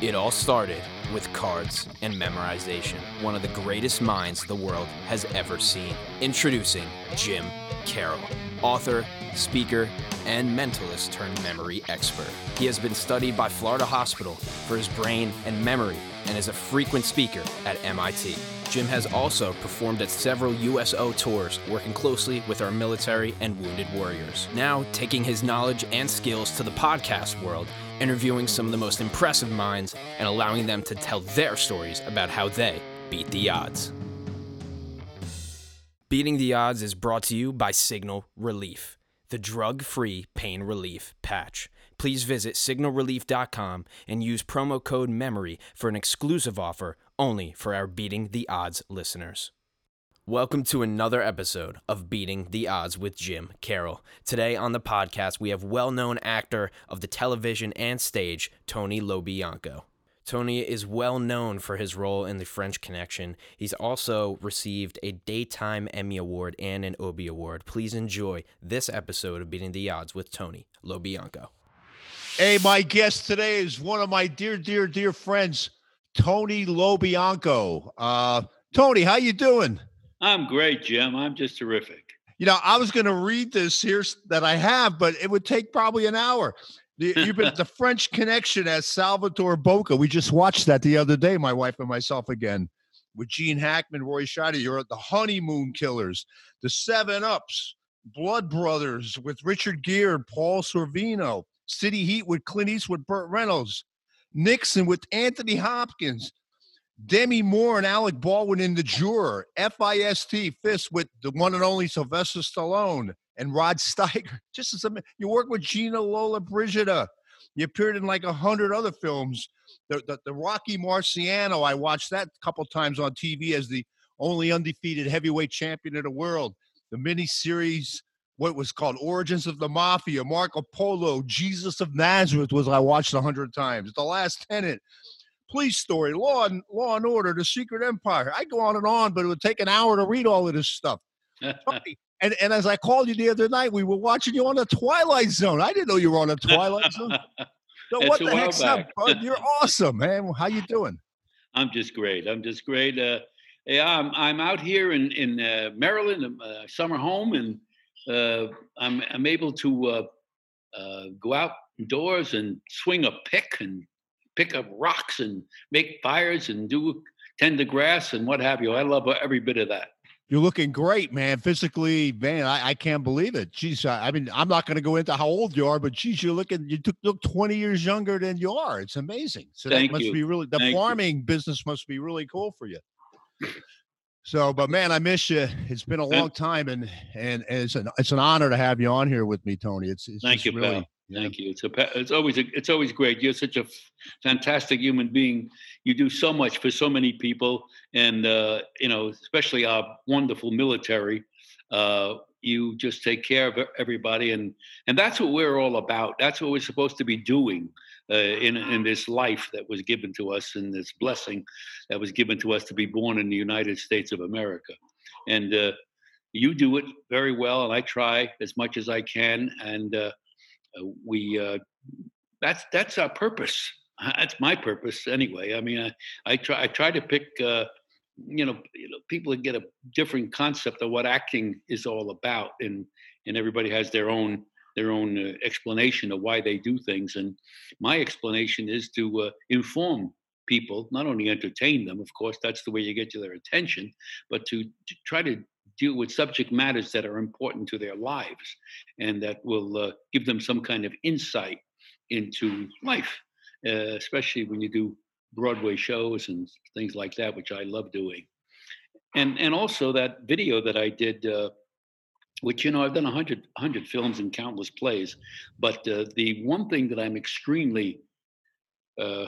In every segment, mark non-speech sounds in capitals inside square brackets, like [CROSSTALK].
It all started with cards and memorization, one of the greatest minds the world has ever seen. Introducing Jim Carroll, author, speaker, and mentalist turned memory expert. He has been studied by Florida Hospital for his brain and memory and is a frequent speaker at MIT. Jim has also performed at several USO tours, working closely with our military and wounded warriors. Now, taking his knowledge and skills to the podcast world, interviewing some of the most impressive minds, and allowing them to tell their stories about how they beat the odds. Beating the Odds is brought to you by Signal Relief, the drug free pain relief patch. Please visit signalrelief.com and use promo code MEMORY for an exclusive offer only for our Beating the Odds listeners. Welcome to another episode of Beating the Odds with Jim Carroll. Today on the podcast, we have well known actor of the television and stage, Tony Lo Bianco. Tony is well known for his role in The French Connection. He's also received a Daytime Emmy Award and an Obie Award. Please enjoy this episode of Beating the Odds with Tony Lo Bianco. Hey, my guest today is one of my dear, dear, dear friends, Tony Lo Bianco. Uh, Tony, how you doing? I'm great, Jim. I'm just terrific. You know, I was going to read this here that I have, but it would take probably an hour. [LAUGHS] You've been the French Connection as Salvatore Boca. We just watched that the other day, my wife and myself again, with Gene Hackman, Roy Scheider. You're at the Honeymoon Killers, the Seven Ups, Blood Brothers with Richard Gere, and Paul Sorvino, City Heat with Clint Eastwood, Burt Reynolds, Nixon with Anthony Hopkins, Demi Moore and Alec Baldwin in The Juror, FIST, Fist with the one and only Sylvester Stallone and Rod [LAUGHS] Steiger. Just as you work with Gina Lollobrigida. You appeared in like a hundred other films. The, the, the Rocky Marciano, I watched that a couple times on TV as the only undefeated heavyweight champion in the world. The miniseries, what was called Origins of the Mafia, Marco Polo, Jesus of Nazareth was I watched a hundred times. The Last Tenant, Police Story, Law and Law and Order, The Secret Empire. I go on and on, but it would take an hour to read all of this stuff. [LAUGHS] and and as I called you the other night, we were watching you on the Twilight Zone. I didn't know you were on the Twilight [LAUGHS] Zone. So what the heck's up, bud? [LAUGHS] You're awesome, man. How you doing? I'm just great. I'm just great. Uh, yeah, I'm I'm out here in in uh, Maryland, uh, summer home, and uh, I'm I'm able to uh, uh, go outdoors and swing a pick and pick up rocks and make fires and do tend the grass and what have you. I love every bit of that. You're looking great, man. Physically, man, I, I can't believe it. Geez, I, I mean, I'm not going to go into how old you are, but geez, you're looking, you took, look 20 years younger than you are. It's amazing. So Thank that must you. be really, the Thank farming you. business must be really cool for you. So, but man, I miss you. It's been a long time, and and, and it's an it's an honor to have you on here with me, Tony. It's, it's thank you, really, pal. Thank you. It's a it's always a, it's always great. You're such a f- fantastic human being. You do so much for so many people, and uh, you know, especially our wonderful military. Uh, you just take care of everybody, and and that's what we're all about. That's what we're supposed to be doing uh, in in this life that was given to us, and this blessing that was given to us to be born in the United States of America, and. Uh, you do it very well, and I try as much as I can, and uh, we uh, that's that's our purpose. [LAUGHS] That's my purpose anyway. I mean, I, I try I try to pick uh, you know you know people get a different concept of what acting is all about, and and everybody has their own their own uh, explanation of why they do things. And my explanation is to uh, inform people, not only entertain them, of course, that's the way you get to their attention, but to, to try to deal with subject matters that are important to their lives and that will uh, give them some kind of insight into life, uh, especially when you do Broadway shows and things like that, which I love doing. And and also that video that I did, uh, which you know I've done a hundred hundred films and countless plays, but uh, the one thing that I'm extremely uh,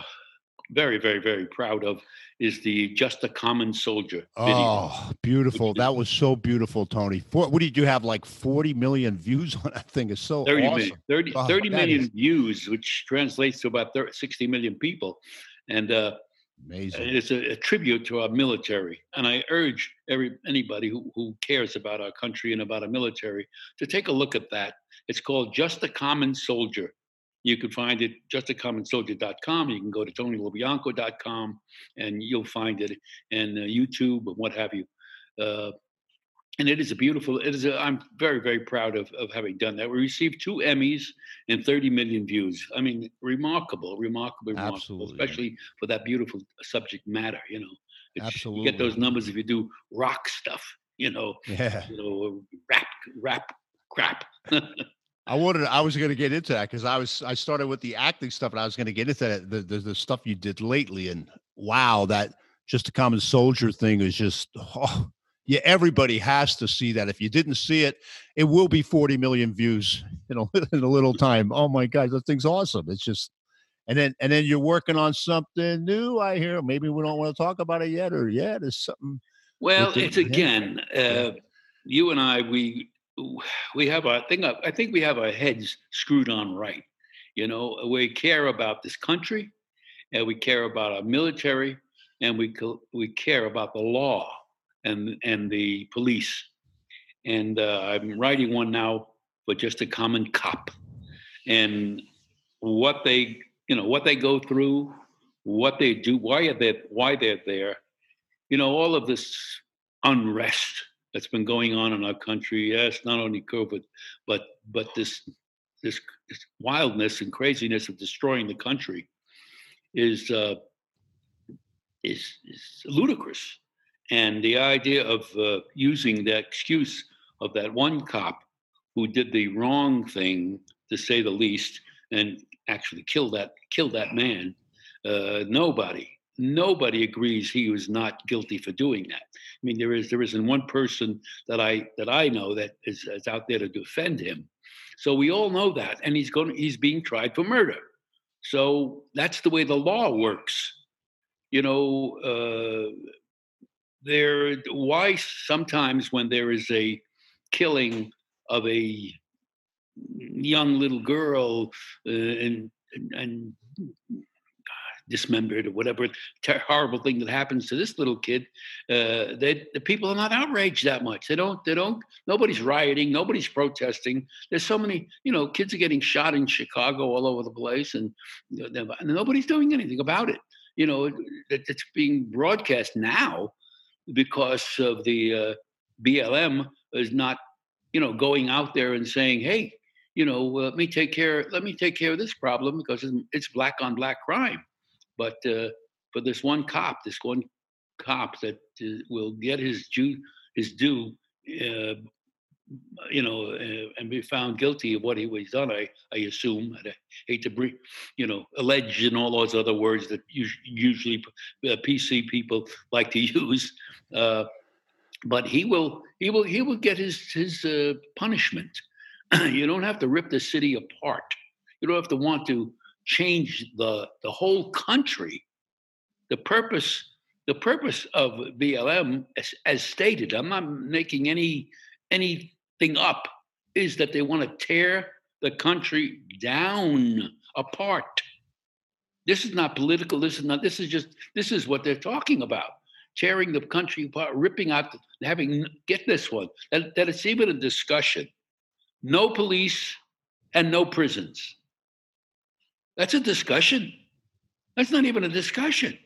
very, very, very proud of is the Just a Common Soldier video. Oh, beautiful. That was so beautiful, Tony. For, what did you have? Like 40 million views [LAUGHS] on that thing is so 30 awesome. million, 30, Oh, 30 that million is- views, which translates to about 30, 60 million people. And uh, Amazing. it's a, a tribute to our military. And I urge every anybody who, who cares about our country and about our military to take a look at that. It's called Just a Common Soldier. You can find it just at commonsoldier.com. You can go to tonylobianco.com and you'll find it, and uh, YouTube and what have you. Uh, and it is a beautiful. It is. A, I'm very, very proud of of having done that. We received two Emmys and 30 million views. I mean, remarkable, remarkable, remarkable, Absolutely. especially for that beautiful subject matter. You know, It's- Absolutely. You get those numbers if you do rock stuff. You know, Yeah. you know, rap, rap, crap. [LAUGHS] I wanted. I was going to get into that because I was. I started with the acting stuff, and I was going to get into that. The, the the stuff you did lately, and wow, that just a common soldier thing is just. [LAUGHS] Oh, yeah, everybody has to see that. If you didn't see it, it will be 40 million views in a, [LAUGHS] in a little time. Oh my God, that thing's awesome. It's just, and then and then you're working on something new. I hear maybe we don't want to talk about it yet, or yeah, there's something. Well, it's again, uh, you and I, we we have our thing. I think we have our heads screwed on right. You know, we care about this country, and we care about our military, and we we care about the law and and the police. And uh, I'm writing one now for just a common cop, and what they you know what they go through, what they do, why are they why they're there you know, all of this unrest that's been going on in our country. Yes, not only COVID, but but this this, wildness and craziness of destroying the country is uh, is, is ludicrous. And the idea of uh, using the excuse of that one cop who did the wrong thing, to say the least, and actually kill that kill that man. Uh, nobody nobody agrees he was not guilty for doing that. I mean, there is there isn't one person that I that I know that is, is out there to defend him. So we all know that, and he's going he's being tried for murder. So that's the way the law works. You know, uh, there why sometimes when there is a killing of a young little girl uh, and and dismembered or whatever ter- horrible thing that happens to this little kid uh they the people are not outraged that much. They don't they don't nobody's rioting nobody's protesting. There's so many you know kids are getting shot in chicago all over the place and, and nobody's doing anything about it. You know it, it- it's being broadcast now because of the uh, blm is not you know going out there and saying hey you know let me take care let me take care of this problem because it's black on black crime but uh, for this one cop, this one cop that uh, will get his due, his due, uh, you know, uh, and be found guilty of what he was done. I, I assume. I hate to bring, you know, allege and all those other words that us- usually uh, PC people like to [LAUGHS] use. Uh, but he will, he will, he will get his his punishment. [CLEARS THROAT] you don't have to rip the city apart. You don't have to want to change the the whole country. The purpose the purpose of BLM, as, as stated, I'm not making any anything up, is that they want to tear the country down apart. This is not political. This is not. This is just. This is what they're talking about. Tearing the country apart, ripping out, having. Get this one. That, that it's even a discussion. No police and no prisons. That's a discussion. That's not even a discussion.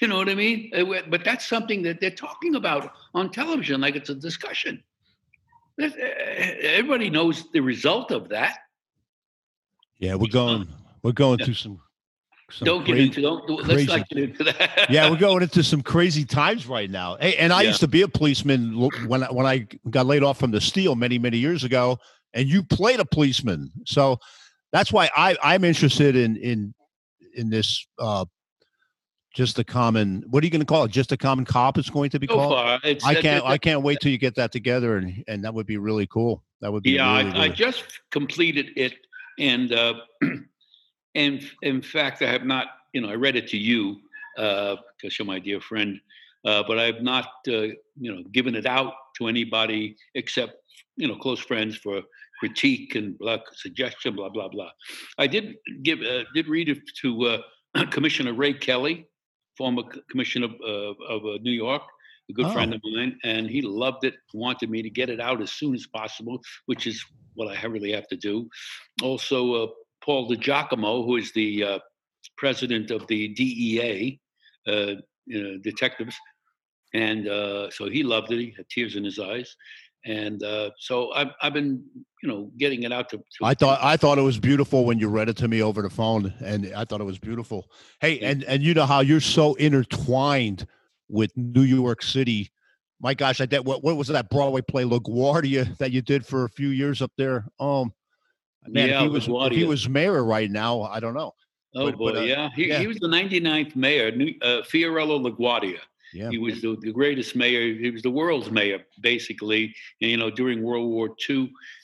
You know what I mean? Uh, But that's something that they're talking about on television, like it's a discussion. Uh, Everybody knows the result of that. Yeah, we're going. We're going through some. some don't get into don't do- let's not get into that. [LAUGHS] yeah, we're going into some crazy times right now. Hey, and I Yeah. used to be a policeman when I, when I got laid off from the steel many many years ago, and you played a policeman, so that's why I I'm interested in in in this. uh just a common. What are you going to call it? Just a common cop. It's going to be called. I can't. that- I can't wait till you get that together, and and that would be really cool. That would be. Yeah, really, I, I just completed it, and uh, [CLEARS THROAT] and in fact, I have not. You know, I read it to you because you're my dear friend, uh, but I've not, uh, you know, given it out to anybody except you know close friends for critique and blah, suggestion, blah blah blah. I did give uh, did read it to uh, [CLEARS THROAT] Commissioner Ray Kelly, former commissioner of, of, of uh, New York, a good friend Oh. of mine, and he loved it. Wanted me to get it out as soon as possible, which is what I really have to do. Also, uh, Paul DiGiacomo, who is the uh, president of the DEA, uh, know, detectives, and uh, so he loved it. He had tears in his eyes, and uh, so I've I've been you know getting it out to. to I thought I thought it was beautiful when you read it to me over the phone, and I thought it was beautiful. Hey, and and you know how you're so intertwined with New York City. My gosh, I did what what was that Broadway play LaGuardia that you did for a few years up there? Um, man, Yeah, if he was if he was mayor right now, I don't know. Oh but- boy, but, uh, yeah. He, yeah. he was the 99th mayor, New, uh, Fiorello LaGuardia. Yeah, He was the, the greatest mayor. He was the world's mayor, basically. And, you know, during World War II,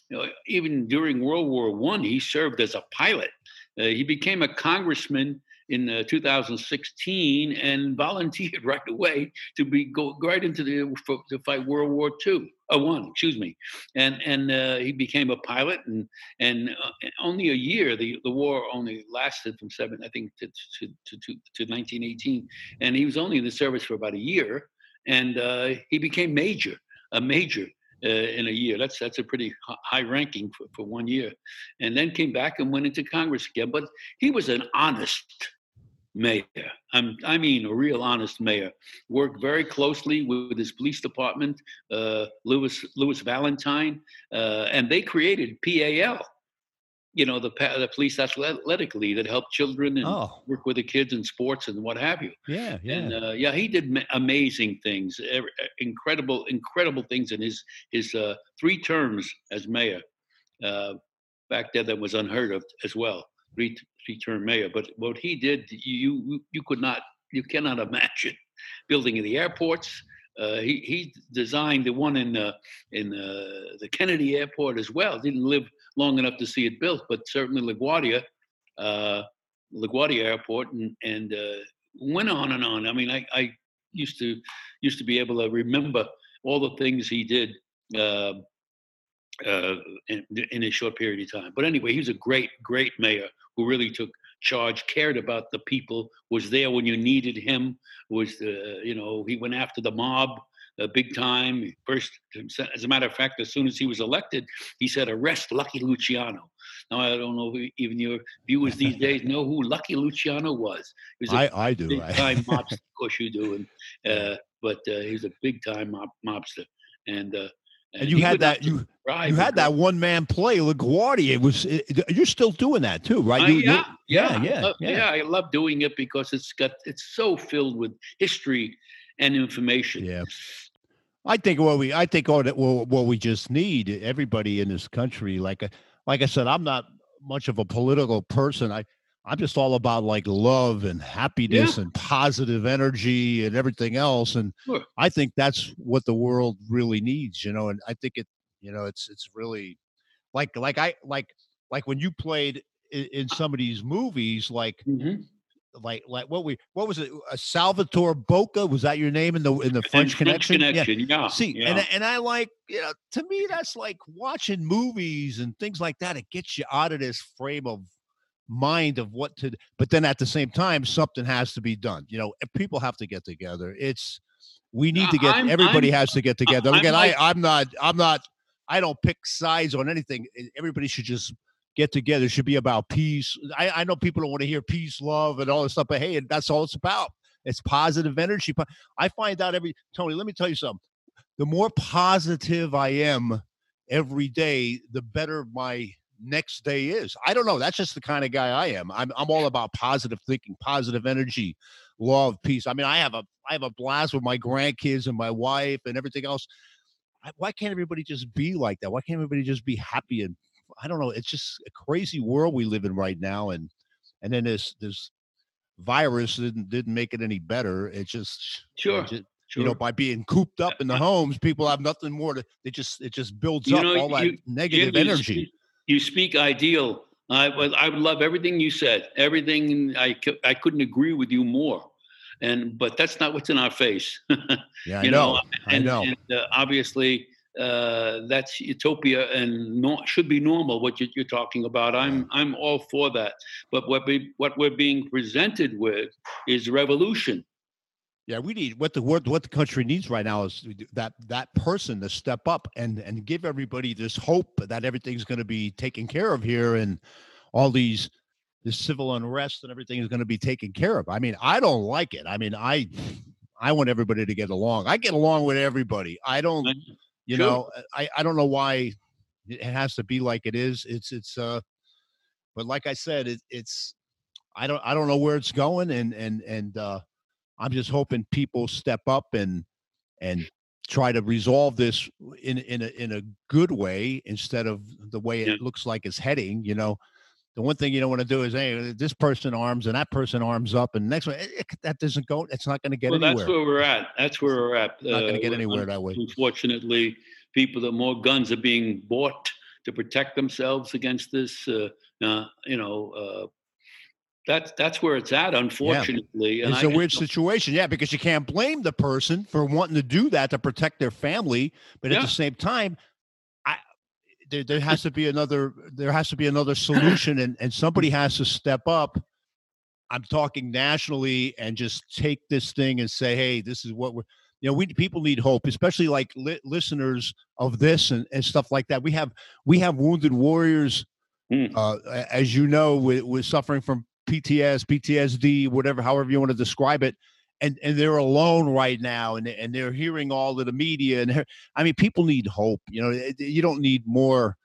you know, even during World War One, he served as a pilot. Uh, he became a congressman in uh, 2016 and [LAUGHS] volunteered right away to be go right into the for, to fight World War II. Uh, one, excuse me, and and uh, he became a pilot and and uh, only a year. The the war only lasted from seven, I think, to to to, to, to 1918, and he was only in the service for about a year, and uh, he became major, a major. Uh, in a year, that's that's a pretty high ranking for, for one year, and then came back and went into Congress again. But he was an honest mayor. I'm, I mean, a real honest mayor. Worked very closely with his police department, uh, Lewis Lewis Valentine, uh, and they created PAL. You know, the the police athletic league that helped children and Oh, work with the kids in sports and what have you. yeah, yeah. And uh, yeah, he did amazing things, incredible, incredible things in his his uh, three terms as mayor. Uh, back then, that was unheard of as well. Three three term mayor, but what he did, you you could not, you cannot [LAUGHS] imagine building the airports. Uh, he he designed the one in uh, in uh, the Kennedy Airport as well. Didn't live long enough to see it built, but certainly LaGuardia, uh, LaGuardia Airport, and and uh, went on and on. I mean, I, I used to used to be able to remember all the things he did uh, uh, in, in a short period of time. But anyway, he was a great, great mayor who really took charge, cared about the people, was there when you needed him. Was uh, you know he went after the mob. Uh, big time. First, as a matter of fact, as soon as he was elected, he said, "Arrest Lucky Luciano." Now, I don't know if even your viewers these days [LAUGHS] know who Lucky Luciano was. He was a I I do. big time [LAUGHS] mobster. Of course, you do, and uh, but uh, he was a big time mob, mobster, and uh, and you he had that you you had that one man play LaGuardia. It was it, you're still doing that too, right? Uh, You- you- yeah, yeah, yeah, I love- yeah. yeah. I love doing it because it's got it's so filled with history and information. Yeah. I think what we I think what, it- what what we just need everybody in this country like I- like I said I'm not much of a political person I I'm just all about like love and happiness and positive energy and everything else and Sure. I think that's what the world really needs you know and I think it you know it's it's really like like I like like when you played in, in some of these movies like Mhm. like like what we what was it uh, Salvatore Boca was that your name in the in the And French Connection Yeah. connection, yeah. See, yeah. and and I like you know to me that's like watching movies and things like that. It gets you out of this frame of mind of what to. But then at the same time, something has to be done. You know, people have to get together. It's we need to get I'm- everybody I'm- has to get together. I'm Again, like- I I'm not I'm not I don't pick sides on anything. Everybody should just get together. It should be about peace. I, I know people don't want to hear peace, love, and all this stuff, but hey, that's all it's about. It's positive energy. But I find out every Tony. Let me tell you something. The more positive I am every day, the better my next day is. I don't know. That's just the kind of guy I am. I'm I'm all about positive thinking, positive energy, law of peace. I mean, I have a I have a blast with my grandkids and my wife and everything else. I, why can't everybody just be like that? Why can't everybody just be happy and I don't know. It's just a crazy world we live in right now, and and then this this virus didn't didn't make it any better. It just Sure, it ju- sure. you know by being cooped up in the homes, people have nothing more to. They just it just builds You up know, all that you- negative Jim, you energy. You speak ideal. I would I would love everything you said. Everything I I couldn't agree with you more. And but that's not what's in our face. [LAUGHS] Yeah, I you know. know, I and, know. and uh, obviously uh, that's utopia and no, should be normal. What you, you're talking about, I'm I'm all for that. But what we what we're being presented with is revolution. Yeah, we need what the what, what the country needs right now is that that person to step up and and give everybody this hope that everything's going to be taken care of here and all these this civil unrest and everything is going to be taken care of. I mean, I don't like it. I mean, I I want everybody to get along. I get along with everybody. I don't, you Sure. know, I I don't know why it has to be like it is. It's it's uh, but like I said, it, it's I don't I don't know where it's going, and and and uh, I'm just hoping people step up and and try to resolve this in in a in a good way instead of the way it looks like it's heading. You know, the one thing you don't want to do is hey, this person arms and that person arms up, and next one it, it- that doesn't go. It's not going to get well, anywhere. that's where we're at. That's where we're at. not going to Uh, get un- anywhere that way. Unfortunately, people that more guns are being bought to protect themselves against this. Uh, uh, you know, uh, that's that's where it's at. Unfortunately, and It's a a weird situation, yeah, because you can't blame the person for wanting to do that to protect their family, but at the same time, I there, there has to be another there has to be another solution, and and somebody has to step up. I'm talking nationally and just take this thing and say, hey, this is what we're. You know, we people need hope, especially like li- listeners of this and, and stuff like that. We have we have wounded warriors Hmm. uh, as you know, with, with suffering from PTS, PTSD, whatever, however you want to describe it, and and they're alone right now, and and they're hearing all of the media, and I mean, people need hope. You know, you don't need more.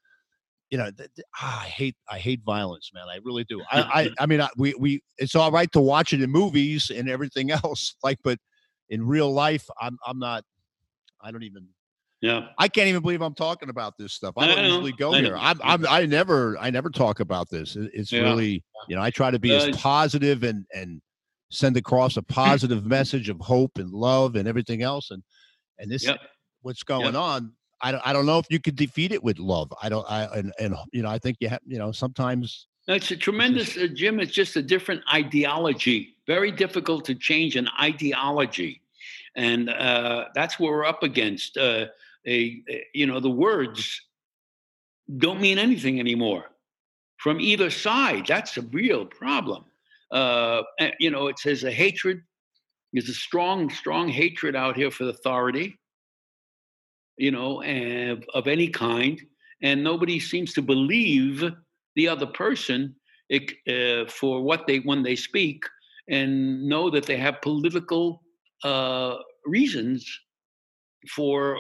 You know, th- th- ah, I hate I hate violence, man. I really do. I I, I mean, I, we we it's all right to watch it in movies and everything [LAUGHS] else, like, but in real life, I'm I'm not. I don't even yeah, I can't even believe I'm talking about this stuff. I I don't know, usually go I here. I'm, I'm I never I never talk about this. It's Yeah. really you know I try to be Uh, as positive and and send across a positive message of hope and love and everything else. And and this Yep. what's going on. I don't I don't know if you could defeat it with love. I don't I and and you know I think you have you know sometimes It's a tremendous, uh, Jim. It's just a different ideology. Very difficult to change an ideology, and uh, that's what we're up against. Uh, a, a- you know, the words don't mean anything anymore from either side. That's a real problem. Uh, you know, it says a hatred. There's a strong, strong hatred out here for authority. You know, and of any kind, and nobody seems to believe the other person it, uh, for what they when they speak and know that they have political uh, reasons for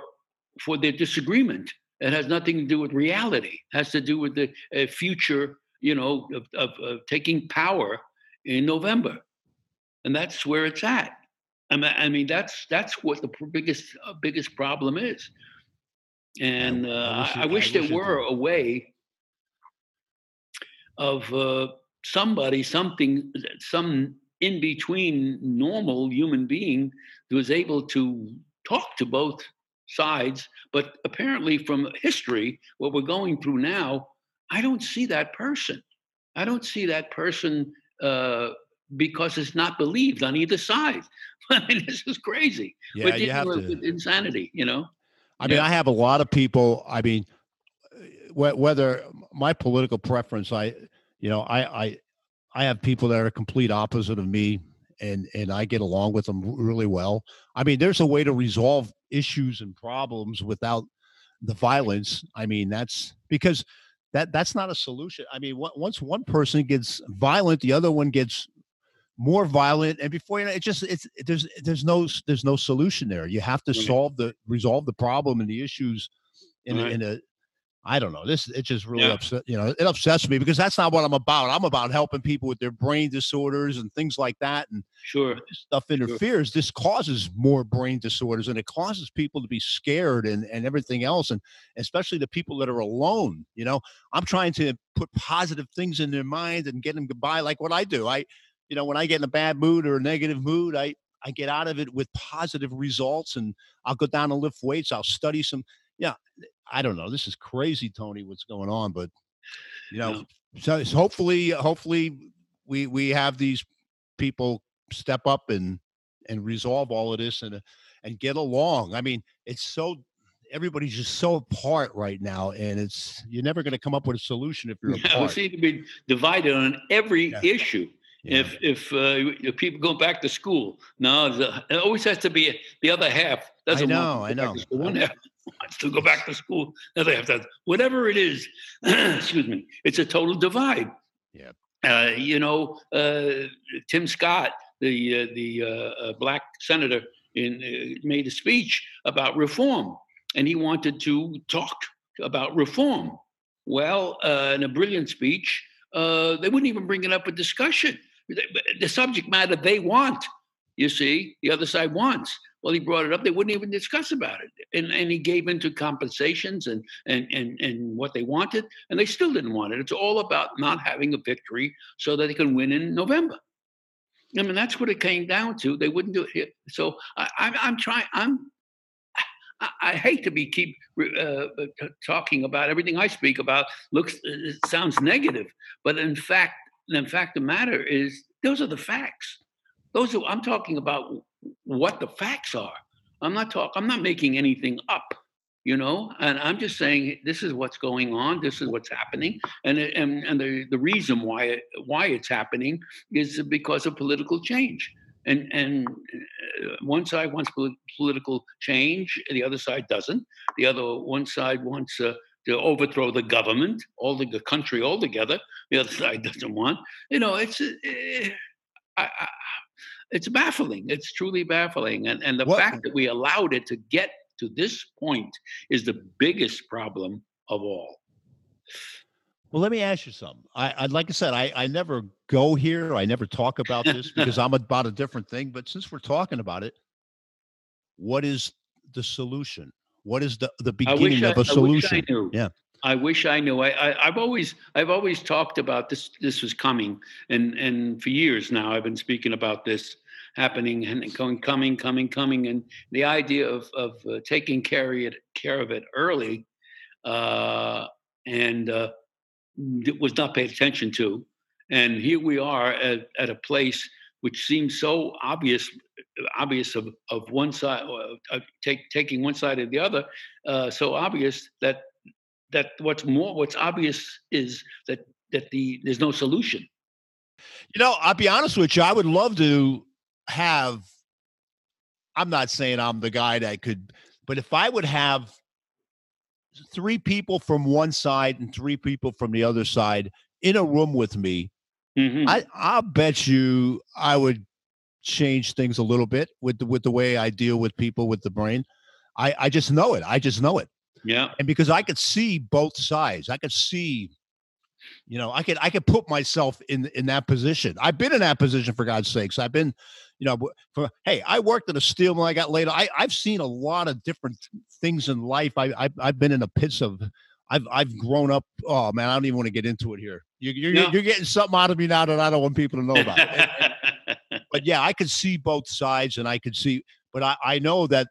for their disagreement. It has nothing to do with reality. It has to do with the uh, future, you know, of, of, of taking power in November, and that's where it's at. I mean, I mean that's that's what the biggest uh, biggest problem is. And I uh, wish it- I wish I there wish were a way of uh, somebody, something, some in between normal human being who was able to talk to both sides. But apparently, from history, what we're going through now, I don't see that person. I don't see that person uh, because it's not believed on either side. [LAUGHS] I mean, this is crazy. yeah you have to with insanity, you know. I mean, Yeah. I have a lot of people. I mean, wh- whether my political preference, I, you know, I, I, I have people that are complete opposite of me, and and I get along with them really well. I mean, there's a way to resolve issues and problems without the violence. I mean, that's because that that's not a solution. I mean, on- once one person gets violent, the other one gets more violent and before you know it just it's there's there's no there's no solution there you have to solve the resolve the problem and the issues in, a, Right. in a i don't know this it just really Yeah. upset you know it upsets me because that's not what i'm about i'm about helping people with their brain disorders and things like that and Sure. this stuff interferes this causes more brain disorders and it causes people to be scared and and everything else and especially the people that are alone you know i'm trying to put positive things in their mind and get them to buy like what i do i you know when i get in a bad mood or a negative mood i i get out of it with positive results and i'll go down and lift weights i'll study some yeah i don't know this is crazy tony what's going on but you know so hopefully hopefully we we have these people step up and and resolve all of this and and get along. I mean, it's so everybody's just so apart right now, and it's you're never going to come up with a solution if you're Yeah, [LAUGHS] we seem to be divided on every Yeah. issue. Yeah. If if, uh, if people go back to school, no, it always has to be the other half doesn't know, I go back know. One half to go back to school. The other half does. Whatever it is, [CLEARS THROAT] excuse me, it's a total divide. Yeah. Uh, you know, uh, Tim Scott, the uh, the uh, uh, black senator, in, uh, made a speech about reform, and he wanted to talk about reform. Well, in a brilliant speech, they wouldn't even bring it up for discussion. The subject matter they want, you see, the other side wants. Well, he brought it up. They wouldn't even discuss about it, and and he gave into compensations and and and and what they wanted, and they still didn't want it. It's all about not having a victory so that they can win in November. I mean, that's what it came down to. They wouldn't do it. So I, I'm I'm trying. I'm I, hate to be keep uh, talking about everything I speak about. Looks it sounds negative, but in fact, in fact, the matter is those are the facts. Those are, I'm talking about what the facts are. I'm not talking. I'm not making anything up, you know. And I'm just saying this is what's going on. This is what's happening, and and and the the reason why it, why it's happening is because of political change. And and uh, one side wants political change, the other side doesn't. The other one side wants uh, to overthrow the government, all the, country altogether. The other side [LAUGHS] doesn't want. You know, it's. Uh, I, I, it's baffling. It's truly baffling. And, and the what? fact that we allowed it to get to this point is the biggest problem of all. Well, let me ask you something. I, I like I said, I, I never go here. I never talk about [LAUGHS] this because I'm about a different thing. But since we're talking about it, what is the solution? What is the, the beginning of a solution? Yeah. I wish I knew. I, I have always I've always talked about this. This was coming, and and for years now I've been speaking about this happening and going coming coming coming, and the idea of of uh, taking care of it care of it early, uh, and uh, it was not paid attention to, and here we are at, at a place which seems so obvious obvious of, of one side uh, take, taking one side or the other uh, so obvious that that what's more what's obvious is that that the there's no solution. You know i'll be honest with you i would love to have i'm not saying i'm the guy that could but if i would have three people from one side and three people from the other side in a room with me mm-hmm. i i'll bet you i would change things a little bit with the with the way i deal with people with the brain. I i just know it i just know it yeah. And because I could see both sides, I could see, you know, I could I could put myself in in that position. I've been in that position for God's sakes. I've been, you know, for hey, I worked at a steel mill. I got laid. I I've seen a lot of different things in life. I I've, I've been in the pits of. I've I've grown up. Oh man, I don't even want to get into it here. You, you're no. you're getting something out of me now that I don't want people to know about. and, and, [LAUGHS] but yeah, I could see both sides, and I could see. But I I know that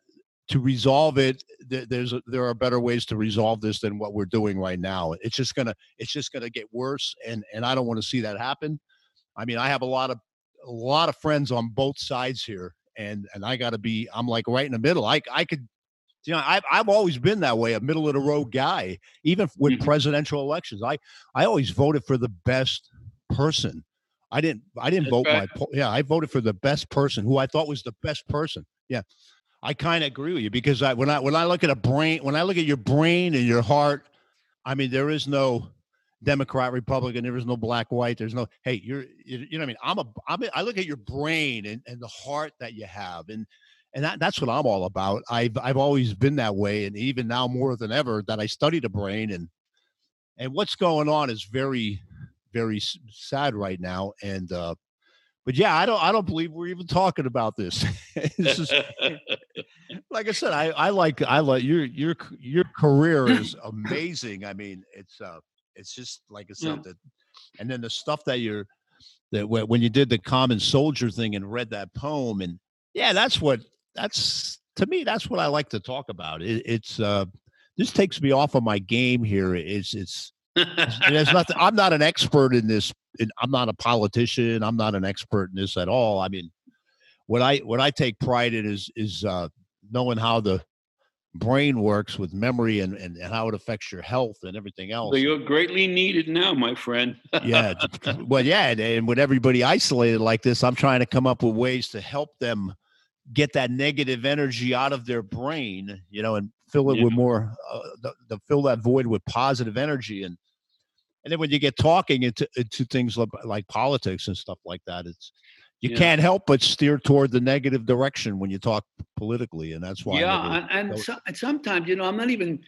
to resolve it there's a, there are better ways to resolve this than what we're doing right now. It's just gonna it's just gonna get worse and and i don't want to see that happen. I mean i have a lot of a lot of friends on both sides here and and i gotta be i'm like right in the middle. I i could you know i've, I've always been that way a middle of the road guy even with mm-hmm. presidential elections. I i always voted for the best person. I didn't i didn't That's vote my yeah i voted for the best person who i thought was the best person. Yeah I kind of agree with you because I when I when I look at a brain when I look at your brain and your heart, I mean there is no Democrat, Republican, there is no black, white. There's no hey, you're you, know what I mean. I'm a I'm a, I look at your brain and, and the heart that you have and and that, that's what I'm all about. I've I've always been that way, and even now more than ever that I study the brain and and what's going on is very very sad right now. And uh, but yeah, I don't I don't believe we're even talking about this. [LAUGHS] this is, [LAUGHS] like I said, I, I like I like your your your career [CLEARS THROAT] is amazing. I mean, it's uh it's just like I said, yeah. and then the stuff that you're that when you did the common soldier thing and read that poem and yeah, that's what that's to me that's what I like to talk about. It, it's uh this takes me off of my game here. It's it's there's nothing. I'm not an expert in this. I'm not a politician. I'm not an expert in this at all. I mean, what I what I take pride in is is uh, knowing how the brain works with memory and, and, and how it affects your health and everything else. So you're greatly needed now, my friend. yeah. [LAUGHS] Well, yeah. And, with everybody isolated like this, I'm trying to come up with ways to help them get that negative energy out of their brain, you know, and fill it yeah. with more, uh, the, the, fill that void with positive energy. And and then when you get talking into into things like, like politics and stuff like that, it's you Yeah. can't help but steer toward the negative direction when you talk politically, and that's why. Yeah, never- and, and, so, and sometimes you know I'm not even,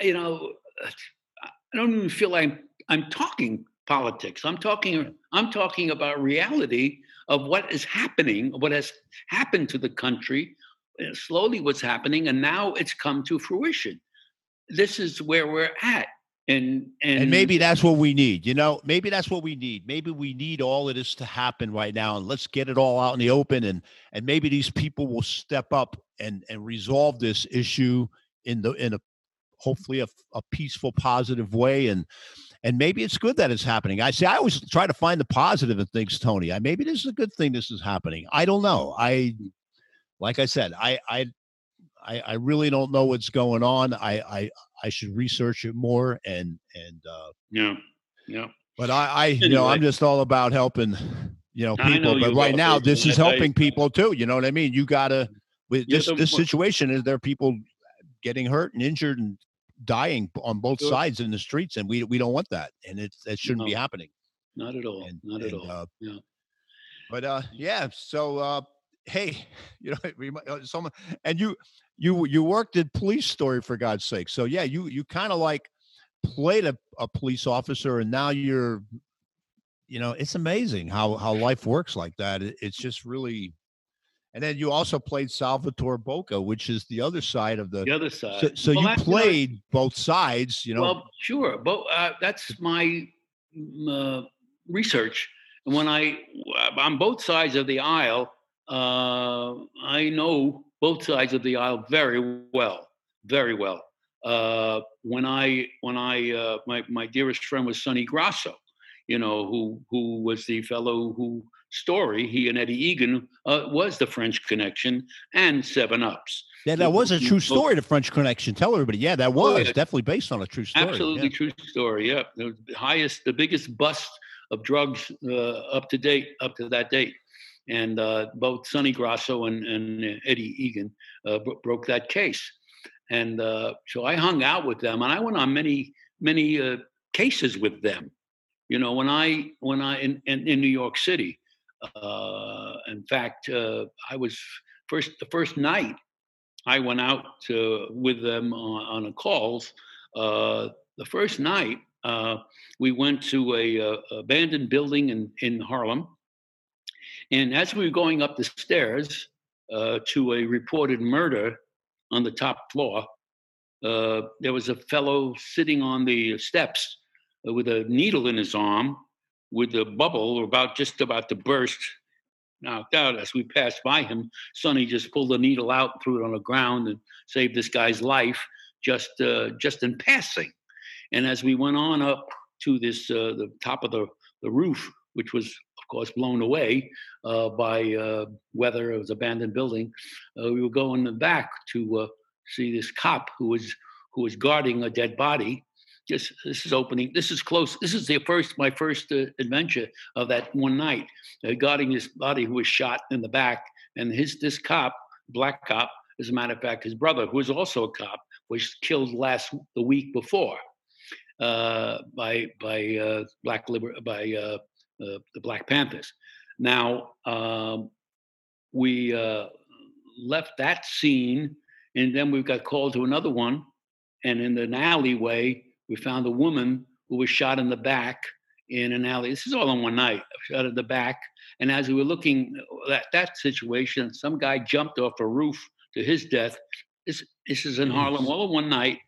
you know, I don't even feel like I'm I'm talking politics. I'm talking I'm talking about reality of what is happening, what has happened to the country, slowly what's happening, and now it's come to fruition. This is where we're at, and and, and maybe that's what we need. You know, maybe that's what we need. Maybe we need all of this to happen right now, and let's get it all out in the open. And and maybe these people will step up and and resolve this issue in the in a hopefully a, a peaceful, positive way. And and maybe it's good that it's happening. I say I always try to find the positive in things, Tony. I maybe this is a good thing. This is happening. I don't know. I like I said, I I. I, I really don't know what's going on. I, I I should research it more and and uh, yeah, yeah. but I, I you know, I'm just all about helping, you know, people. know but right now, this is I- I- helping people too. You know what I mean? You gotta with this this situation is there are people getting hurt and injured and dying on both Sure. sides in the streets, and we we don't want that, and it that shouldn't be happening. Not at all. And, not at and, all. uh, Yeah. But uh, yeah. So uh, hey, [LAUGHS] you know, uh, someone and you you you worked at Police Story for God's sake. So yeah, you you kind of like played a, a police officer, and now you're, you know, it's amazing how how life works like that. It, it's just really. And then you also played Salvatore Boca, which is the other side of the. The other side. so so Well, you played both sides, you know. Well, sure, but uh, that's my mm, uh, research. And when I on both sides of the aisle, uh, I know both sides of the aisle very well, very well. Uh, when I when I uh, my my dearest friend was Sonny Grasso, you know, who who was the fellow who story he and Eddie Egan uh, was the French Connection and Seven Ups. yeah, that was a true story. The French Connection. Tell everybody. Yeah, that Oh, was yeah. definitely based on a true story. yeah. Absolutely true story. Yeah, the highest, the biggest bust of drugs uh, up to date, up to that date, and uh, both Sonny Grasso and, and uh, Eddie Egan uh, bro- broke that case, and uh, so I hung out with them, and I went on many, many uh, cases with them. You know, when I when I in in, in New York City, uh, in fact, I was first the first night I went out to, with them on, on a calls. The first night, we went to a, uh abandoned building in, in Harlem. And as we were going up the stairs uh, to a reported murder on the top floor, uh, there was a fellow sitting on the steps uh, with a needle in his arm, with a bubble about just about to burst. Knocked out as we passed by him, Sonny just pulled the needle out, and threw it on the ground, and saved this guy's life just uh, just in passing. And as we went on up to this uh, the top of the, the roof, which was of course blown away uh, by uh, weather, it was abandoned building. Uh, we were going back to uh, see this cop who was who was guarding a dead body. Just this is opening. This is close. This is the first my first uh, adventure of that one night, uh, guarding this body who was shot in the back. And his this cop, black cop, as a matter of fact, his brother, who was also a cop, was killed last the week before uh, by by uh, black liber- by uh, uh, the Black Panthers. Now um, we uh, left that scene, and then we got called to another one, and in an alleyway we found a woman who was shot in the back in an alley. This is all in one night, shot in the back. And as we were looking at that situation, some guy jumped off a roof to his death. This this is in Harlem, all in one night.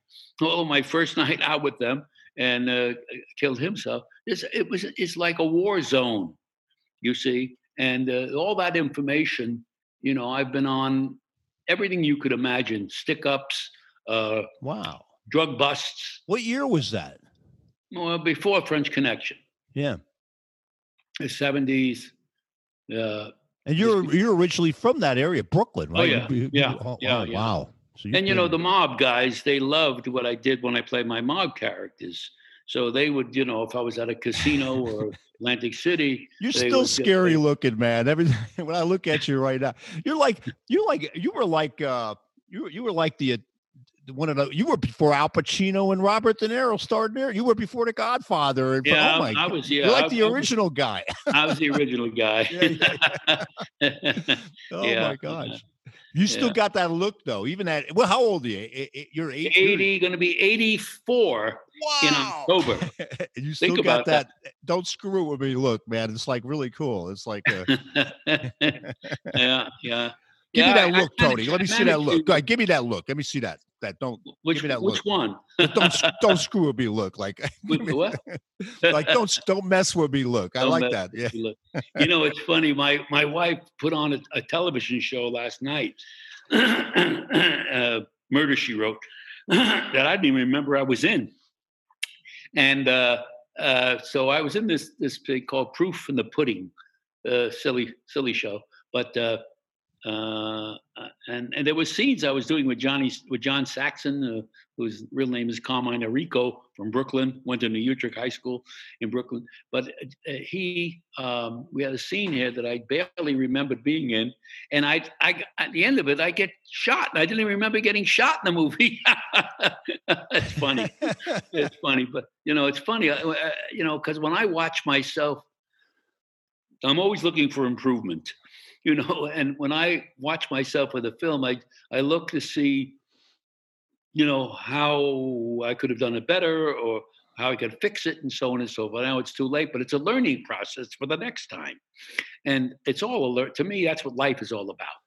All of my first [LAUGHS] night out with them, and uh, killed himself. It's, it was it's like a war zone, you see, and uh, all that information. You know, I've been on everything you could imagine: stick ups, uh, Wow. drug busts. What year was that? Well, before French Connection, Yeah. the seventies. Uh, And you're you're originally from that area, Brooklyn, Oh, right? yeah. You- you- Yeah. oh, Yeah, oh, yeah. Wow. So and you know the mob guys they loved what i did when i played my mob characters so they would you know if i was at a casino or [LAUGHS] atlantic city you're still would get- scary looking, man. Everything [LAUGHS] when I look at you right now, you're like you're like you were like uh you you were like the one of the you were before Al Pacino and Robert De Niro starred there. You were before The Godfather. And, Yeah, oh my I was. Yeah, You're like I- the I was- original guy. I was the original guy. [LAUGHS] Oh Yeah, my gosh. You still yeah. got that look though. Even at well, how old are you? You're eight. 80, going to be 84 in October. [LAUGHS] You still Think got about that. that. Don't screw it with me. Look, man, it's like really cool. It's like, uh, [LAUGHS] yeah, yeah. Give Yeah, me that I- I look, Tony. managed- Let me I see that look. Go ahead, give me that look. Let me see that. That don't Which, me that which look. one? don't don't [LAUGHS] screw with me. Look like [LAUGHS] what? [LAUGHS] like don't don't mess with me. Look, I Don't like that. Yeah. You know, it's funny. My my wife put on a, a television show last night, [CLEARS THROAT] uh, Murder She Wrote, [CLEARS THROAT] that I didn't even remember I was in, and uh, uh, so I was in this this thing called Proof in the Pudding, uh, silly silly show, but. Uh, uh, and and there were scenes I was doing with Johnny with John Saxon, uh, whose real name is Carmine Orrico from Brooklyn. Went to New Utrecht High School in Brooklyn, but uh, he um, we had a scene here that I barely remembered being in, and I I at the end of it I get shot. I didn't even remember getting shot in the movie. [LAUGHS] it's funny. It's funny, but you know it's funny. uh, uh, You know because when I watch myself, I'm always looking for improvement. You know, [LAUGHS] and when I watch myself with a film, I I look to see, you know, how I could have done it better or how I could fix it and so on and so forth. Now it's too late, but it's a learning process for the next time. And it's all alert to me, that's what life is all about.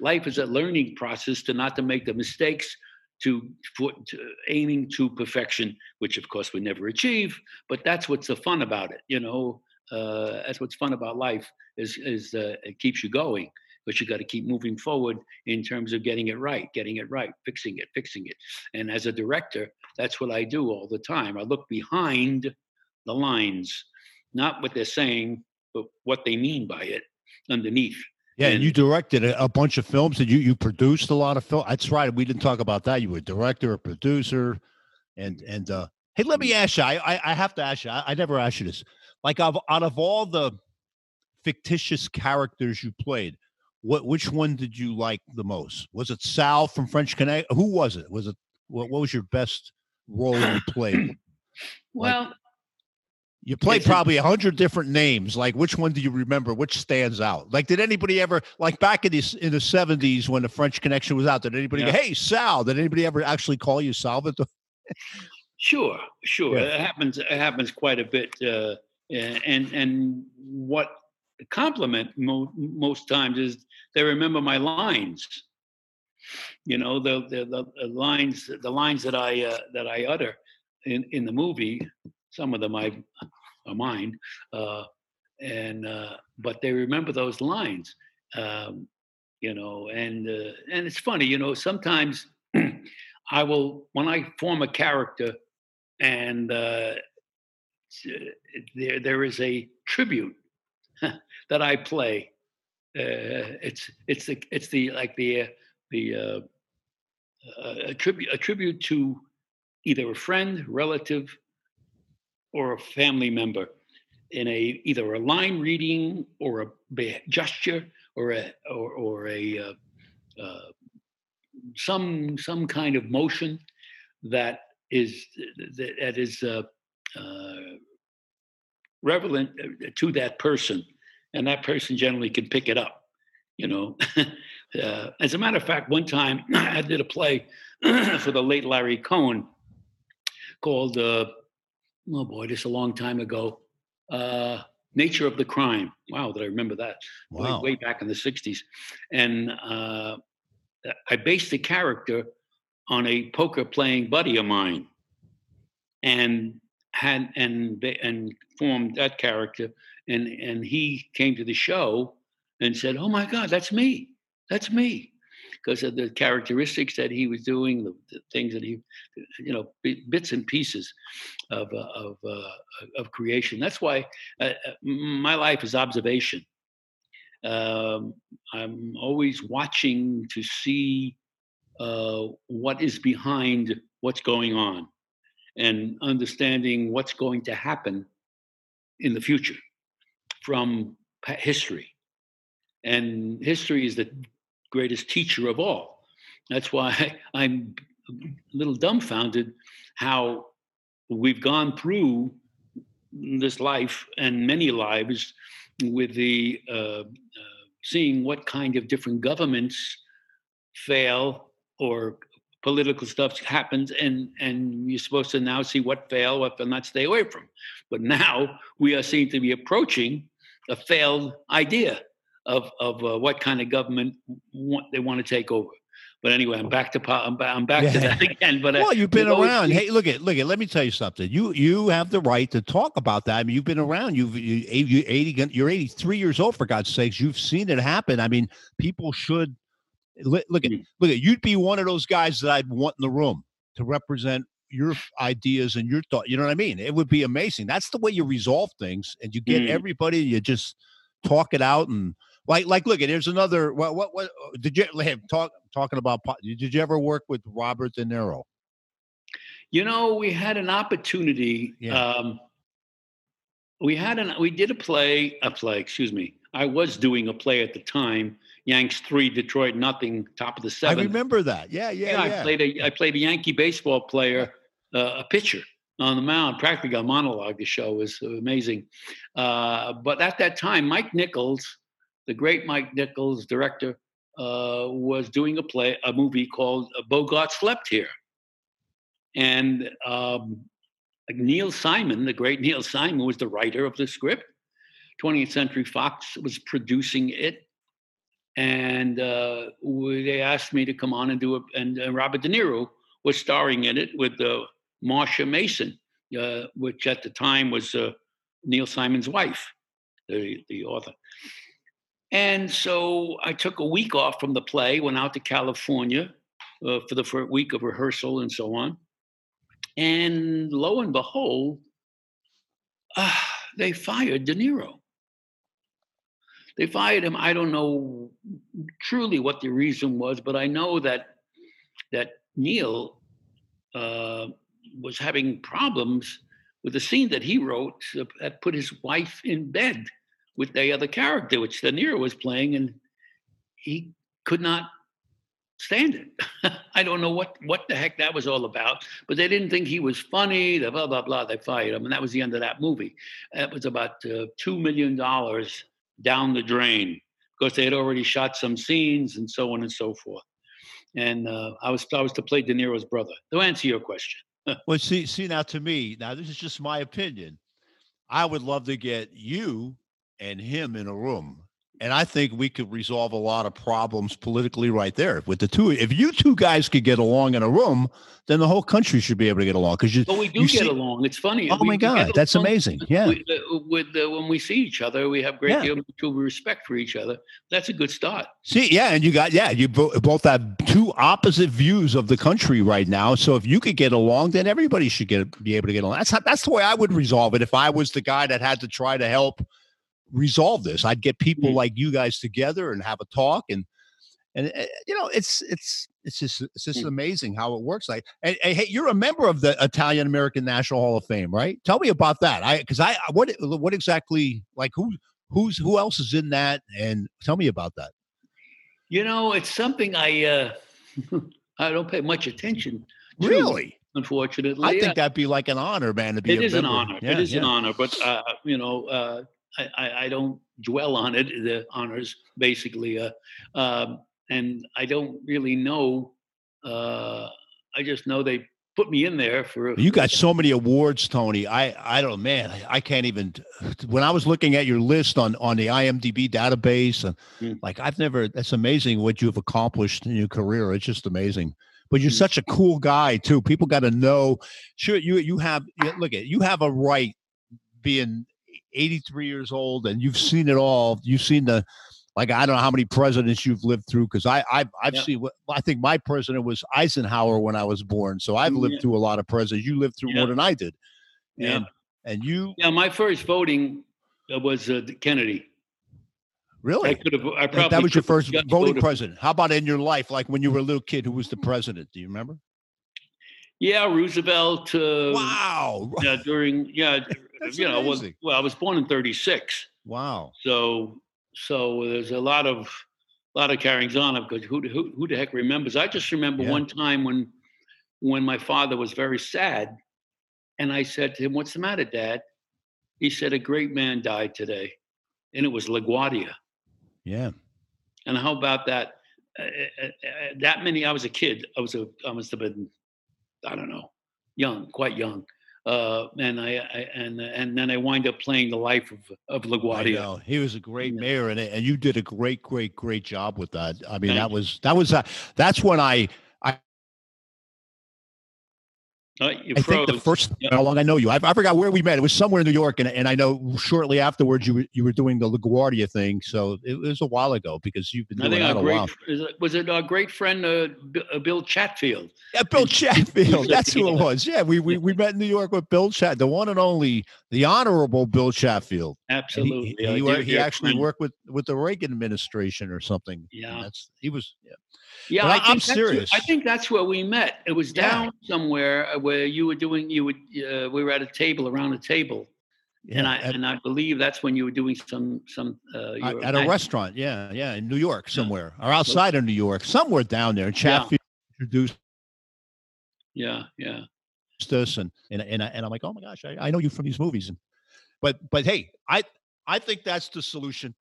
Life is a learning process to not to make the mistakes to, for, to aiming to perfection, which of course we never achieve, but that's what's the fun about it, you know. Uh, that's what's fun about life is is uh, it keeps you going, but you got to keep moving forward in terms of getting it right, getting it right, fixing it, fixing it. And as a director, that's what I do all the time. I look behind the lines, not what they're saying, but what they mean by it underneath. Yeah, and And- you directed a, a bunch of films, and you you produced a lot of film. That's right. We didn't talk about that. You were a director, a producer, and and uh, hey, let me ask you. I I, I have to ask you. I, I never asked you this. Like, of, out of all the fictitious characters you played, what which one did you like the most? Was it Sal from French Connect? Who was it? Was it what, what was your best role you played? [COUGHS] Well, You played probably a hundred different names. Like, which one do you remember? Which stands out? Like, did anybody ever, like back in the in the seventies when the French Connection was out, did anybody go, "Hey, Sal"? Did anybody ever actually call you Salvatore? Sure, sure. Yeah. It happens. It happens quite a bit. Uh, and and what compliment mo- most times is they remember my lines. You know the the, the, lines the lines that I uh, that I utter in in the movie. Some of them I are mine, uh, and uh, but they remember those lines. Um, you know, and uh, and it's funny. You know, sometimes [CLEARS THROAT] I will when I form a character and uh, there there is a tribute [LAUGHS] that I play. Uh, it's it's the it's the like the uh, the uh, uh, a tribute a tribute to either a friend, relative, or a family member in a either a line reading or a gesture or a or, or a uh, uh, some some kind of motion that is that is uh, relevant uh, to that person, and that person generally can pick it up. You know, [LAUGHS] uh, as a matter of fact, one time [CLEARS THROAT] I did a play [CLEARS THROAT] for the late Larry Cohen called uh, oh boy, this a long time ago. Uh, Nature of the Crime. Wow, did I remember that? way, way back in the 60s. And uh, I based the character on a poker playing buddy of mine and had and and formed that character and and he came to the show and said oh my god that's me that's me. Because of the characteristics that he was doing the, the things that he you know bi- bits and pieces of uh, of uh, of creation. That's why uh, uh, my life is observation. Um, I'm always watching to see uh, what is behind what's going on and understanding what's going to happen in the future from history. And history is the greatest teacher of all. That's why [LAUGHS] I'm a little dumbfounded how we've gone through this life and many lives with the uh, uh, seeing what kind of different governments fail or political stuff happens and and you're supposed to now see what fail what to not stay away from but now we are seen to be approaching a failed idea of of uh, what kind of government want, they want to take over but anyway, I'm back to I'm I'm back yeah. to that again. But uh, well, you've been around. hey, look at look at. Let me tell you something. You you have the right to talk about that. I mean, you've been around. You've you, you eighty. You're 83 years old for God's sakes. You've seen it happen. I mean, people should look at mm. look at. You'd be one of those guys that I'd want in the room to represent your ideas and your thought. You know what I mean? It would be amazing. That's the way you resolve things, and you get mm. everybody. You just talk it out and like like look at. There's another. What what what did you talk? talking about did you ever work with Robert De Niro? You know, we had an opportunity. Yeah. Um, we had an we did a play, a play, excuse me. I was doing a play at the time, Yanks three, Detroit nothing, top of the seventh. I remember that. Yeah, yeah, yeah. yeah. I played a I played a Yankee baseball player, uh, a pitcher on the mound, practically a monologue. The show was amazing. Uh, but at that time, Mike Nichols, the great Mike Nichols, director, uh, was doing a play, a movie called uh, Bogart Slept Here. And um, Neil Simon, the great [LAUGHS] Neil Simon, was the writer of the script. 20th Century Fox was producing it. And uh, they asked me to come on and do it. And uh, Robert De Niro was starring in it with uh, Marsha Mason, uh, which at the time was Neil Simon's wife, the, the author. And so I took a week off from the play, went out to California uh, for the first week of rehearsal and so on. And lo and behold, uh, they fired De Niro. They fired him. I don't know truly what the reason was, but I know that that Neil uh, was having problems with the scene that he wrote that put his wife in bed with the other character, which Niro was playing, and he could not stand it. [LAUGHS] I don't know what what the heck that was all about, but they didn't think he was funny. The blah blah blah. They fired him, and that was the end of that movie. That was about uh, two million dollars down the drain because they had already shot some scenes and so on and so forth. And uh, I was I was to play De Niro's brother. To answer your question. [LAUGHS] well, see, see now to me, now this is just my opinion. I would love to get you and him in a room. And I think we could resolve a lot of problems politically right there with the two. If you two guys could get along in a room, then the whole country should be able to get along. Because you, but we do get see, along. It's funny. Oh we, my God, that's amazing. Yeah. With, uh, with uh, when we see each other, we have great yeah. deal of respect for each other. That's a good start. See, yeah, and you got yeah, you bo- both have two opposite views of the country right now. So if you could get along, then everybody should get be able to get along. That's how, that's the way I would resolve it. If I was the guy that had to try to help resolve this. I'd get people mm-hmm. like you guys together and have a talk and and uh, you know it's it's it's just it's just mm-hmm. amazing how it works like and, and, hey you're a member of the italian american national hall of fame right tell me about that i because i what what exactly like who who's who else is in that and tell me about that you know it's something i uh [LAUGHS] i don't pay much attention to, really unfortunately i think that'd be like an honor man to be it is member. an honor yeah, it is yeah. an honor but uh you know uh I, I, don't dwell on it. The honors, basically, uh, um, and I don't really know. Uh, I just know they put me in there for. You got so many awards, Tony. I I don't man. I, I can't even. When I was looking at your list on on the IMDb database, and mm. like I've never. That's amazing what you've accomplished in your career. It's just amazing. But you're mm. such a cool guy too. People got to know. Sure, you you have look at you have a right being 83 years old and you've seen it all. You've seen the like I don't know how many presidents you've lived through because I I've, I've yeah. seen I think my president was Eisenhower when I was born, so I've lived yeah. through a lot of presidents. You lived through yeah. more than I did, and and you yeah. My first voting uh, was uh, Kennedy. Really? I could have. I probably that was your first voting president. How about in your life, like when you were a little kid? Who was the president? Do you remember? Yeah, Roosevelt. Uh, wow. Yeah, during yeah [LAUGHS] That's you know, well, well, I was born in '36. Wow. So, so there's a lot of, lot of carryings on of because who, who, who the heck remembers? I just remember yeah. one time when, when my father was very sad, and I said to him, "What's the matter, Dad?" He said, "A great man died today, and it was LaGuardia." Yeah. And how about that? Uh, uh, uh, that many? I was a kid. I was a. I must have been, I don't know, young, quite young. Uh, and I, I, and and then I wind up playing the life of of LaGuardia. He was a great yeah. mayor, and and you did a great, great, great job with that. I mean, Thank that was that was uh, that's when I uh, I think the first yep. how long I know you, I, I, forgot where we met. It was somewhere in New York, and, and I know shortly afterwards you were, you were doing the LaGuardia thing. So it was a while ago because you've been doing that a great, while. Was it our great friend uh, uh, Bill Chatfield? Yeah, Bill Chatfield. [LAUGHS] [LAUGHS] That's who it was. Yeah, we, we we met in New York with Bill Chat, the one and only, the honorable Bill Chatfield. Absolutely. he, he, he, he actually friend. worked with with the Reagan administration or something. Yeah, that's he was. Yeah. Yeah, I am serious. I think that's where we met. It was down yeah. somewhere uh, where you were doing. You would. Uh, we were at a table around a table, yeah, and I at, and I believe that's when you were doing some some uh, at a restaurant. Yeah, yeah, in New York somewhere, yeah. or outside of New York, somewhere down there. Chatfield introduced. Yeah, yeah. Us and and and, I, and I'm like, oh my gosh, I, I know you from these movies. And but but hey, I I think that's the solution.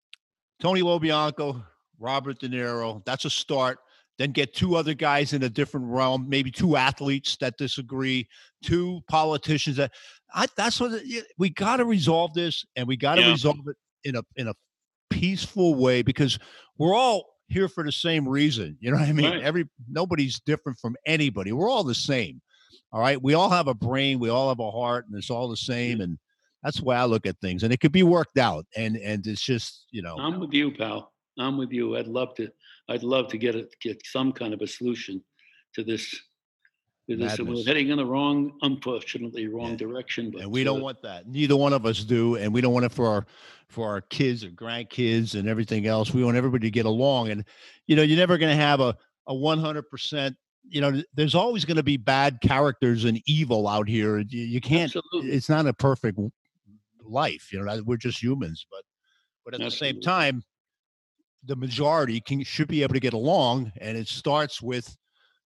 Tony Lo Bianco, Robert De Niro. That's a start then get two other guys in a different realm, maybe two athletes that disagree, two politicians that I, that's what we got to resolve this, and we got to yeah. resolve it in a in a peaceful way because we're all here for the same reason. You know what I mean? Right. Every nobody's different from anybody. We're all the same. All right. We all have a brain. We all have a heart, and it's all the same. And that's the way I look at things. And it could be worked out. And and it's just you know. I'm with you, pal. I'm with you. I'd love to. I'd love to get a, get some kind of a solution to this. To this. We're heading in the wrong, unfortunately, wrong yeah. direction. But and we don't uh, want that. Neither one of us do, and we don't want it for our for our kids or grandkids and everything else. We want everybody to get along, and you know, you're never going to have a a 100 percent you know there's always going to be bad characters and evil out here you, you can't Absolutely. it's not a perfect life you know we're just humans but but at Absolutely. the same time the majority can should be able to get along, and it starts with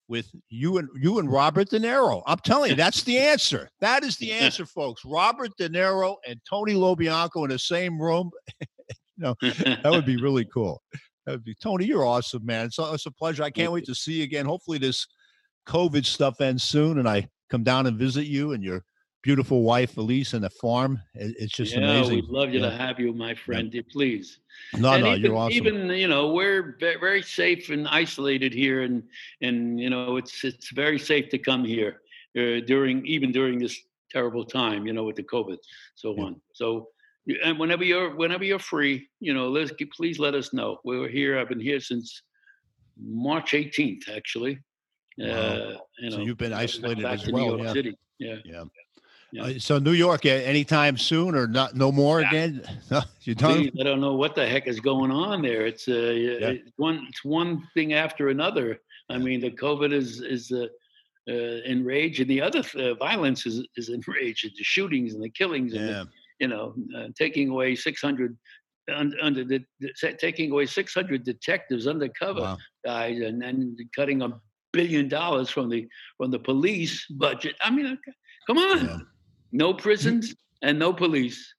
with you and you and Robert De Niro. I'm telling you, [LAUGHS] that's the answer. That is the [LAUGHS] answer, folks. Robert De Niro and Tony Lo Bianco in the same room. [LAUGHS] you know, that would be really cool. That would be Tony. You're awesome, man. It's, it's a pleasure. I can't wait to see you again. Hopefully, this COVID stuff ends soon, and I come down and visit you and your beautiful wife Elise and the farm. It's just yeah, amazing. We'd love you yeah. to have you, my friend. Yeah. Please. No, and no, even, you're awesome. Even you know we're very safe and isolated here, and and you know it's it's very safe to come here uh, during even during this terrible time. You know with the COVID, so yeah. on. So and whenever you're whenever you're free, you know, let's please let us know. We were here. I've been here since March 18th, actually. Wow. Uh, you know, so you've been isolated as well. Yeah. City. Yeah. Yeah. Yeah. Uh, so New York, anytime soon, or not? No more yeah. again? [LAUGHS] you? I don't know what the heck is going on there. It's uh, yeah. it's one it's one thing after another. I mean, the COVID is is uh, uh, enraged, and the other uh, violence is is enraged. The shootings and the killings, and the, you know, uh, taking away six hundred under the, the, taking away 600 detectives undercover wow. guys and then cutting a billion dollars from the from the police budget i mean come on yeah no prisons and no police.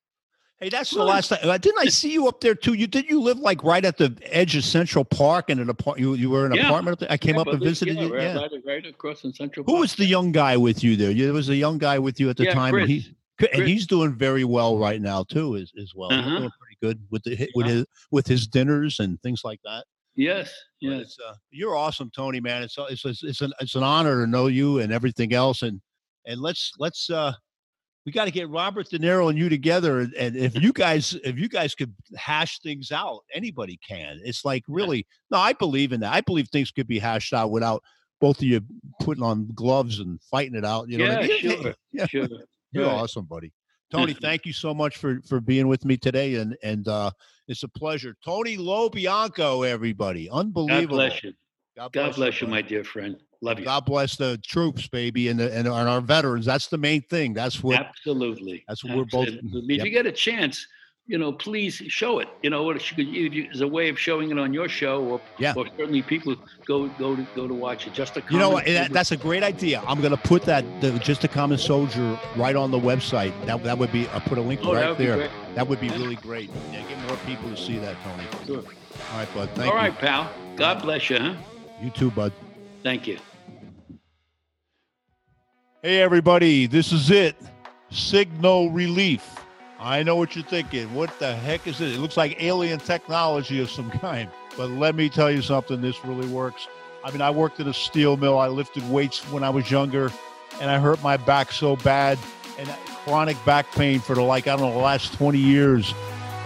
Hey, that's the last time. Didn't I see you up there too? You did you live like right at the edge of Central Park in an apartment? You, you were in an yeah. apartment. I came yeah, up and visited yeah, you. Right, yeah, right, across in Central. Who was the young guy with you there? There was a young guy with you at the time. Chris. And, he, and he's doing very well right now too, as, as well. Uh-huh. doing pretty good with the with his with his dinners and things like that. Yes, yes. Uh, you're awesome, Tony. Man, it's it's it's an it's an honor to know you and everything else. And and let's let's uh we got to get Robert De Niro and you together. And, if you guys, if you guys could hash things out, anybody can. It's like really, no, I believe in that. I believe things could be hashed out without both of you putting on gloves and fighting it out. You know, yeah, I mean? sure, [LAUGHS] yeah. sure. You're right. awesome, buddy. Tony, [LAUGHS] thank you so much for for being with me today, and and uh, it's a pleasure. Tony Lo Bianco, everybody, unbelievable. God bless you. God bless, God bless you, you my dear friend. Love you. God bless the troops, baby, and the, and, our veterans. That's the main thing. That's what absolutely. That's what absolutely. we're both. If you get a chance, you know, please show it. You know, what you could as a way of showing it on your show, or Yeah. or certainly people go go to go to watch it. Just a You know, what, eh, that, that's a great idea. I'm going to put that the, just a common soldier right on the website. That that would be. I'll put a link oh, right be there. That would be really great. Yeah, get more people to see that, Tony. Sure. All right, bud. Thank All you. right, pal. God bless you, huh? You too, bud. Thank you. Hey, everybody, this is it. Signal Relief. I know what you're thinking. What the heck is it? It looks like alien technology of some [LAUGHS] kind. But let me tell you something, this really works. I mean, I worked at a steel mill. I lifted weights when I was younger, and I hurt my back so bad and chronic back pain for the like, I don't know, the last 20 years.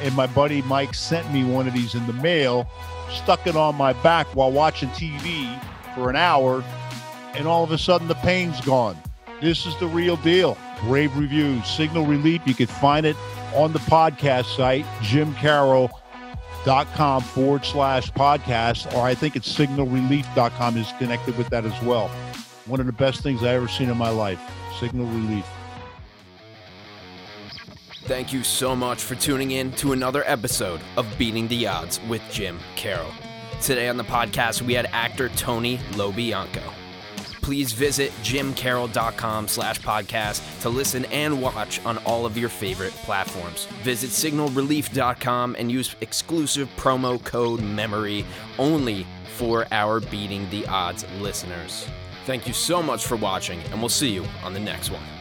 And my buddy Mike sent me one of these in the mail, stuck it on my back while watching TV for an hour, and all of a sudden the pain's gone. This is the real deal. Rave reviews, Signal Relief. You can find it on the podcast site, jimcarroll.com forward slash podcast, or I think it's signalrelief.com is connected with that as well. One of the best things I ever seen in my life. Signal Relief. Thank you so much for tuning in to another episode of Beating the Odds with Jim Carroll. Today on the podcast, we had actor Tony Lo Bianco. Please visit jimcarroll.com slash podcast to listen and watch on all of your favorite platforms. Visit signalrelief.com and use exclusive promo code MEMORY only for our Beating the Odds listeners. Thank you so much for watching, and we'll see you on the next one.